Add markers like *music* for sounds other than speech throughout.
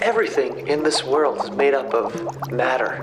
Everything in this world is made up of matter.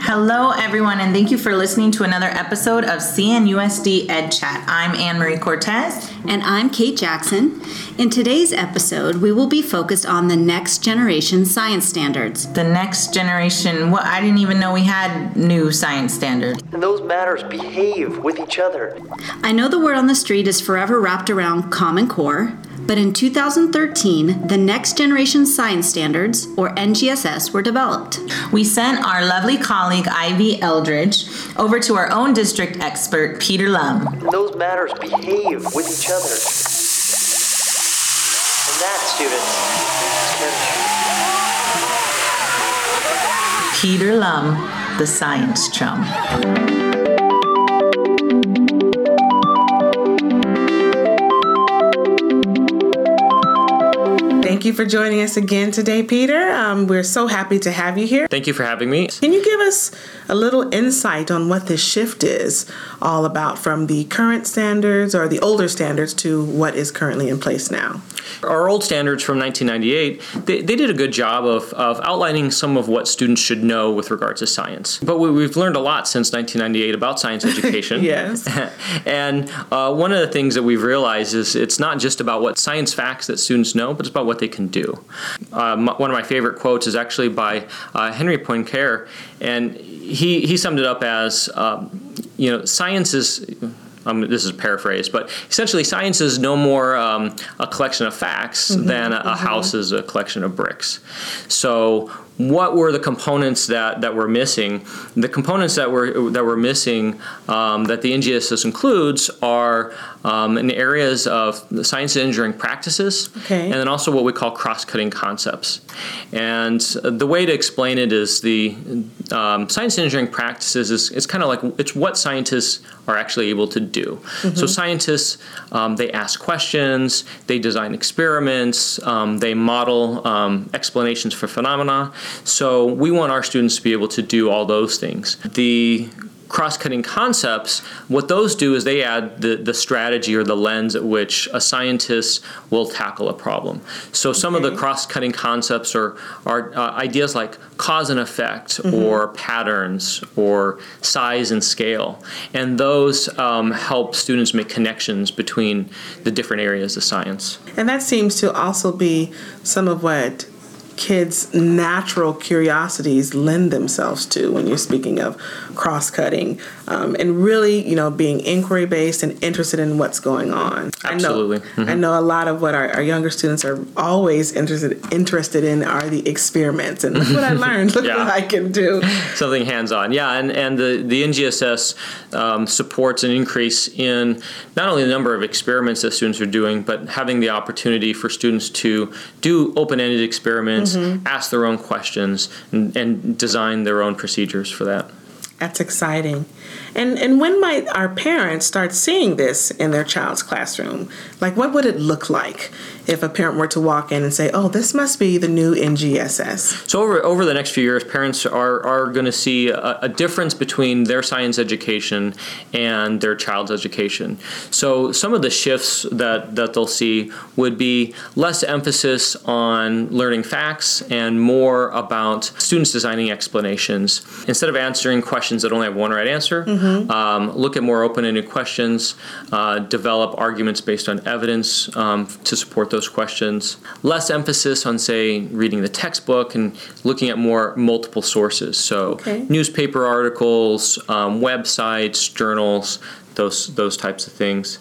Hello, everyone, and thank you for listening to another episode of CNUSD Ed Chat. I'm Anne Marie Cortez. And I'm Kate Jackson. In today's episode, we will be focused on the next generation science standards. The next generation, what I didn't even know we had new science standards. And those matters behave with each other. I know the word on the street is forever wrapped around Common Core, but in 2013, the Next Generation Science Standards, or NGSS, were developed. We sent our lovely colleague Ivy Eldridge over to our own district expert, Peter Lum. Those matters behave with each other. And that, students. Peter Lum, the science chum. You for joining us again today, Peter. Um, we're so happy to have you here. Thank you for having me. Can you give us a little insight on what this shift is all about from the current standards or the older standards to what is currently in place now? Our old standards from 1998, they, they did a good job of, of outlining some of what students should know with regards to science. But we, we've learned a lot since 1998 about science *laughs* education. Yes. *laughs* and uh, one of the things that we've realized is it's not just about what science facts that students know, but it's about what they can do. Uh, m- one of my favorite quotes is actually by uh, Henry Poincaré, and he, he summed it up as, um, you know, science is um, this is a paraphrase, but essentially, science is no more um, a collection of facts than a, a house is a collection of bricks. So, what were the components that, that were missing? The components that were that were missing um, that the NGSS includes are um, in areas of science and engineering practices, Okay. and then also what we call cross-cutting concepts. And the way to explain it is the um, science engineering practices is it's kind of like it's what scientists are actually able to do. So scientists um, they ask questions, they design experiments, um, they model um, explanations for phenomena. So we want our students to be able to do all those things. The cross-cutting concepts what those do is they add the, the strategy or the lens at which a scientist will tackle a problem. So some of the cross-cutting concepts are, are uh, ideas like cause and effect or patterns or size and scale. And those um, help students make connections between the different areas of science. And that seems to also be some of what kids' natural curiosities lend themselves to when you're speaking of cross-cutting um, and really, you know, being inquiry-based and interested in what's going on. Absolutely. I know, I know a lot of what our, our younger students are always interested interested in are the experiments and look what I learned, look Yeah. what I can do. something hands-on yeah and, and the, the ngss um, supports an increase in not only the number of experiments that students are doing but having the opportunity for students to do open-ended experiments ask their own questions and, and design their own procedures for that That's exciting. And and when might our parents start seeing this in their child's classroom? Like what would it look like if a parent were to walk in and say, "Oh, this must be the new NGSS." So over over the next few years, parents are are going to see a, a difference between their science education and their child's education. So some of the shifts that that they'll see would be less emphasis on learning facts and more about students designing explanations instead of answering questions that only have one right answer. Mm-hmm. Um, look at more open-ended questions, uh, develop arguments based on evidence um, to support those questions. Less emphasis on, say, reading the textbook and looking at more multiple sources. So, Okay. newspaper articles, um, websites, journals, those those types of things.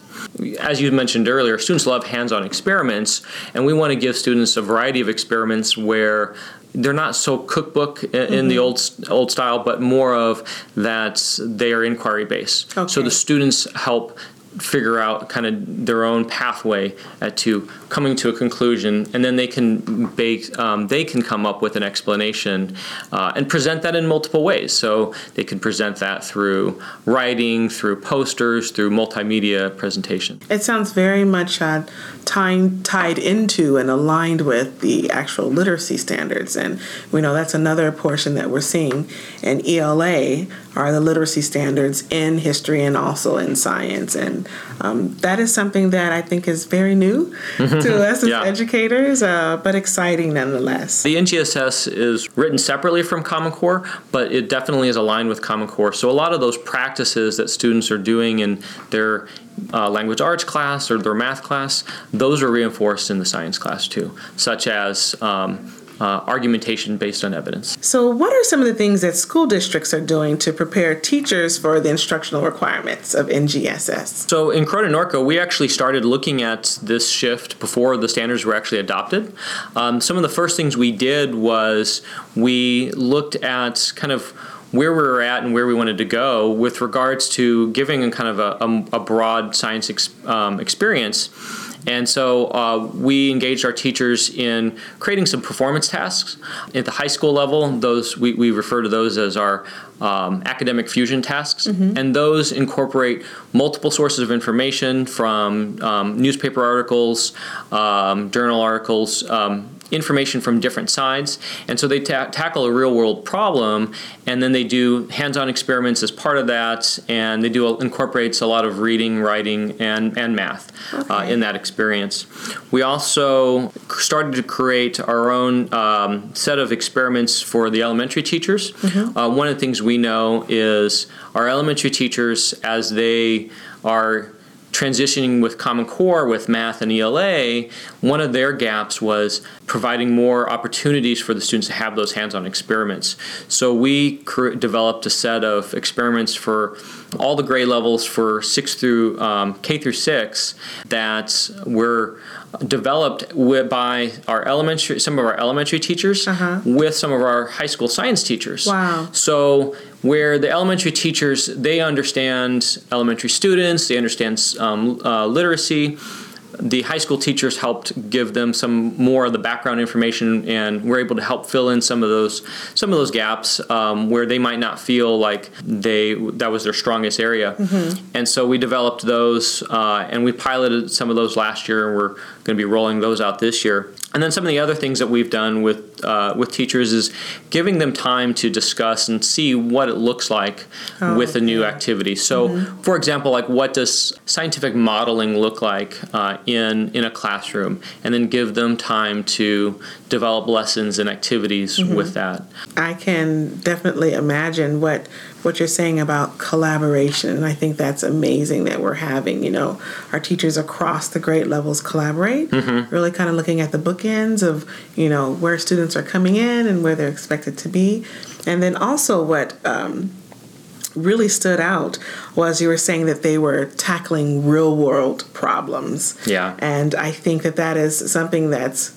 As you mentioned earlier, students love hands-on experiments, and we want to give students a variety of experiments where they're not so cookbook in the mm-hmm. old old style, but more of that they are inquiry based. So the students help figure out kind of their own pathway to coming to a conclusion, and then they can bake, um, they can come up with an explanation uh, and present that in multiple ways. So they can present that through writing, through posters, through multimedia presentation. It sounds very much uh, tied tied into and aligned with the actual literacy standards, and we know that's another portion that we're seeing. in ELA are the literacy standards in history and also in science, and And um, that is something that I think is very new to us as Yeah. educators, uh, but exciting nonetheless. The NGSS is written separately from Common Core, but it definitely is aligned with Common Core. So a lot of those practices that students are doing in their uh, language arts class or their math class, those are reinforced in the science class too, such as um, uh, argumentation based on evidence. So, what are some of the things that school districts are doing to prepare teachers for the instructional requirements of NGSS? So in Corona Norco, we actually started looking at this shift before the standards were actually adopted. Um, some of the first things we did was we looked at kind of where we were at and where we wanted to go with regards to giving a kind of a, a, a broad science ex, um, experience. And so uh, we engaged our teachers in creating some performance tasks at the high school level. Those we, we refer to those as our um, academic fusion tasks, and those incorporate multiple sources of information from um, newspaper articles, um, journal articles. Information from different sides. And so they ta- tackle a real world problem and then they do hands-on experiments as part of that and they do incorporates a lot of reading writing and, and math uh, in that experience. We also started to create our own um, set of experiments for the elementary teachers. Uh, one of the things we know is our elementary teachers as they are transitioning with Common Core with math and ELA, one of their gaps was providing more opportunities for the students to have those hands-on experiments. So we cr- developed a set of experiments for all the grade levels for six through um, K through six that were developed wi- by our elementary, some of our elementary teachers with some of our high school science teachers. Wow. So where the elementary teachers they understand elementary students, they understand um, uh, literacy. The high school teachers helped give them some more of the background information, and we're able to help fill in some of those some of those gaps um, where they might not feel like they that was their strongest area. And so we developed those, uh, and we piloted some of those last year, and we're going to be rolling those out this year. And then some of the other things that we've done with uh, with teachers is giving them time to discuss and see what it looks like with a new activity. So, for example, like what does scientific modeling look like uh, in in a classroom, and then give them time to develop lessons and activities with that. I can definitely imagine what what you're saying about collaboration, and I think that's amazing that we're having. You know, our teachers across the grade levels collaborate, really kind of looking at the bookends of you know where students are coming in and where they're expected to be, and then also what. Um, really stood out was you were saying that they were tackling real world problems. Yeah. And I think that that is something that's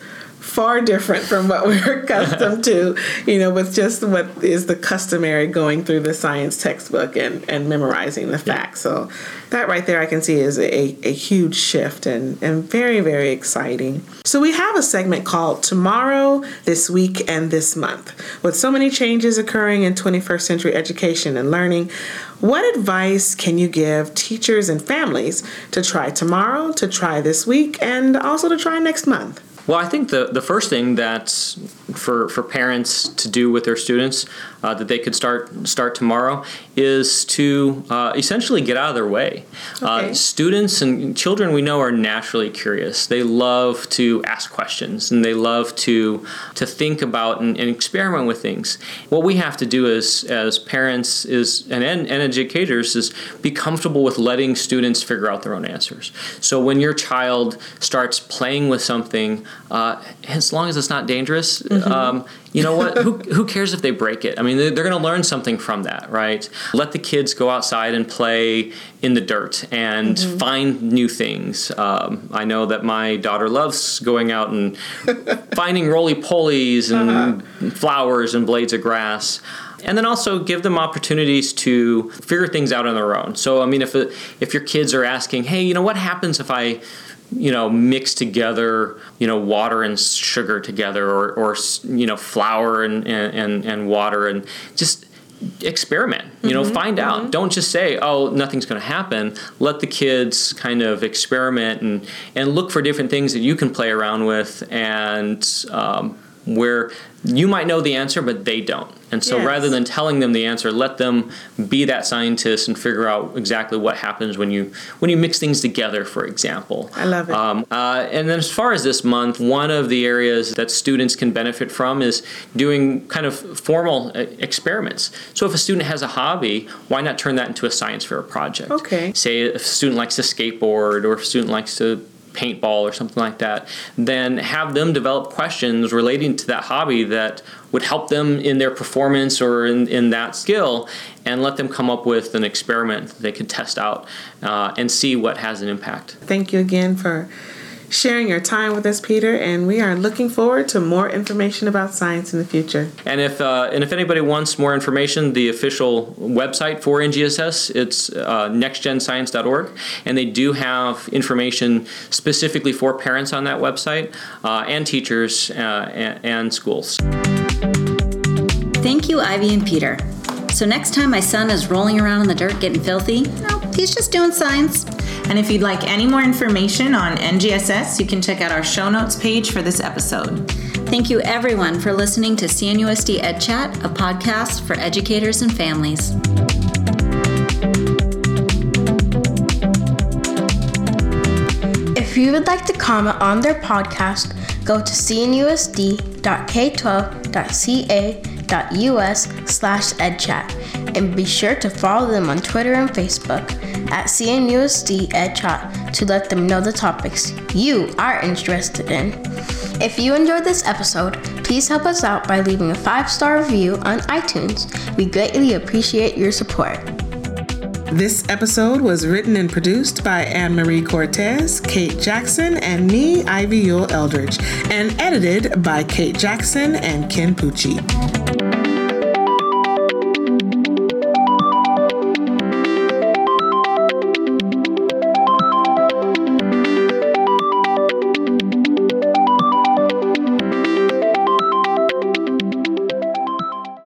far different from what we're *laughs* accustomed to, you know, with just what is the customary going through the science textbook and, and memorizing the facts. So that right there I can see is a, a huge shift and, and very, very exciting. So we have a segment called Tomorrow, This Week, and This Month. With so many changes occurring in 21st century education and learning, what advice can you give teachers and families to try tomorrow, to try this week, and also to try next month? Well, I think the, the first thing that's for, for parents to do with their students uh, that they could start start tomorrow is to uh, essentially get out of their way. Okay. Uh, students and children we know are naturally curious. They love to ask questions and they love to to think about and, and experiment with things. What we have to do as as parents is and, and, and educators is be comfortable with letting students figure out their own answers. So when your child starts playing with something, uh, as long as it's not dangerous, um, you know what? who, who cares if they break it? I mean, they're, they're going to learn something from that, right? Let the kids go outside and play in the dirt and find new things. Um, I know that my daughter loves going out and *laughs* finding roly polies and flowers and blades of grass. And then also give them opportunities to figure things out on their own. So, I mean, if if your kids are asking, "Hey, you know, what happens if I you know mix together you know water and sugar together or, or you know flour and, and, and water and just experiment you know find out. Don't just say oh nothing's going to happen. Let the kids kind of experiment and and look for different things that you can play around with and um, where you might know the answer but they don't And so Yes. rather than telling them the answer, let them be that scientist and figure out exactly what happens when you when you mix things together, for example. I love it. Um, uh, and then as far as this month, one of the areas that students can benefit from is doing kind of formal uh, experiments. So if a student has a hobby, why not turn that into a science fair project? Okay. Say if a student likes to skateboard or if a student likes to paintball or something like that, then have them develop questions relating to that hobby that would help them in their performance or in, in that skill and let them come up with an experiment that they could test out uh, and see what has an impact. Thank you again for sharing your time with us, Peter, and we are looking forward to more information about science in the future. And if uh, and if anybody wants more information, the official website for NGSS it's uh, nextgenscience.org, and they do have information specifically for parents on that website uh, and teachers uh, and, and schools. Thank you, Ivy and Peter. So next time my son is rolling around in the dirt getting filthy, no, he's just doing science. And if you'd like any more information on NGSS, you can check out our show notes page for this episode. Thank you, everyone, for listening to CNUSD Ed Chat, a podcast for educators and families. If you would like to comment on their podcast, go to cnusd.k12.ca.us slash edchat and be sure to follow them on Twitter and Facebook at CNUSD EdChat to let them know the topics you are interested in. If you enjoyed this episode, please help us out by leaving a five-star review on iTunes. We greatly appreciate your support. This episode was written and produced by Anne Marie Cortez, Kate Jackson, and me, Ivy Yule Eldridge, and edited by Kate Jackson and Ken Pucci.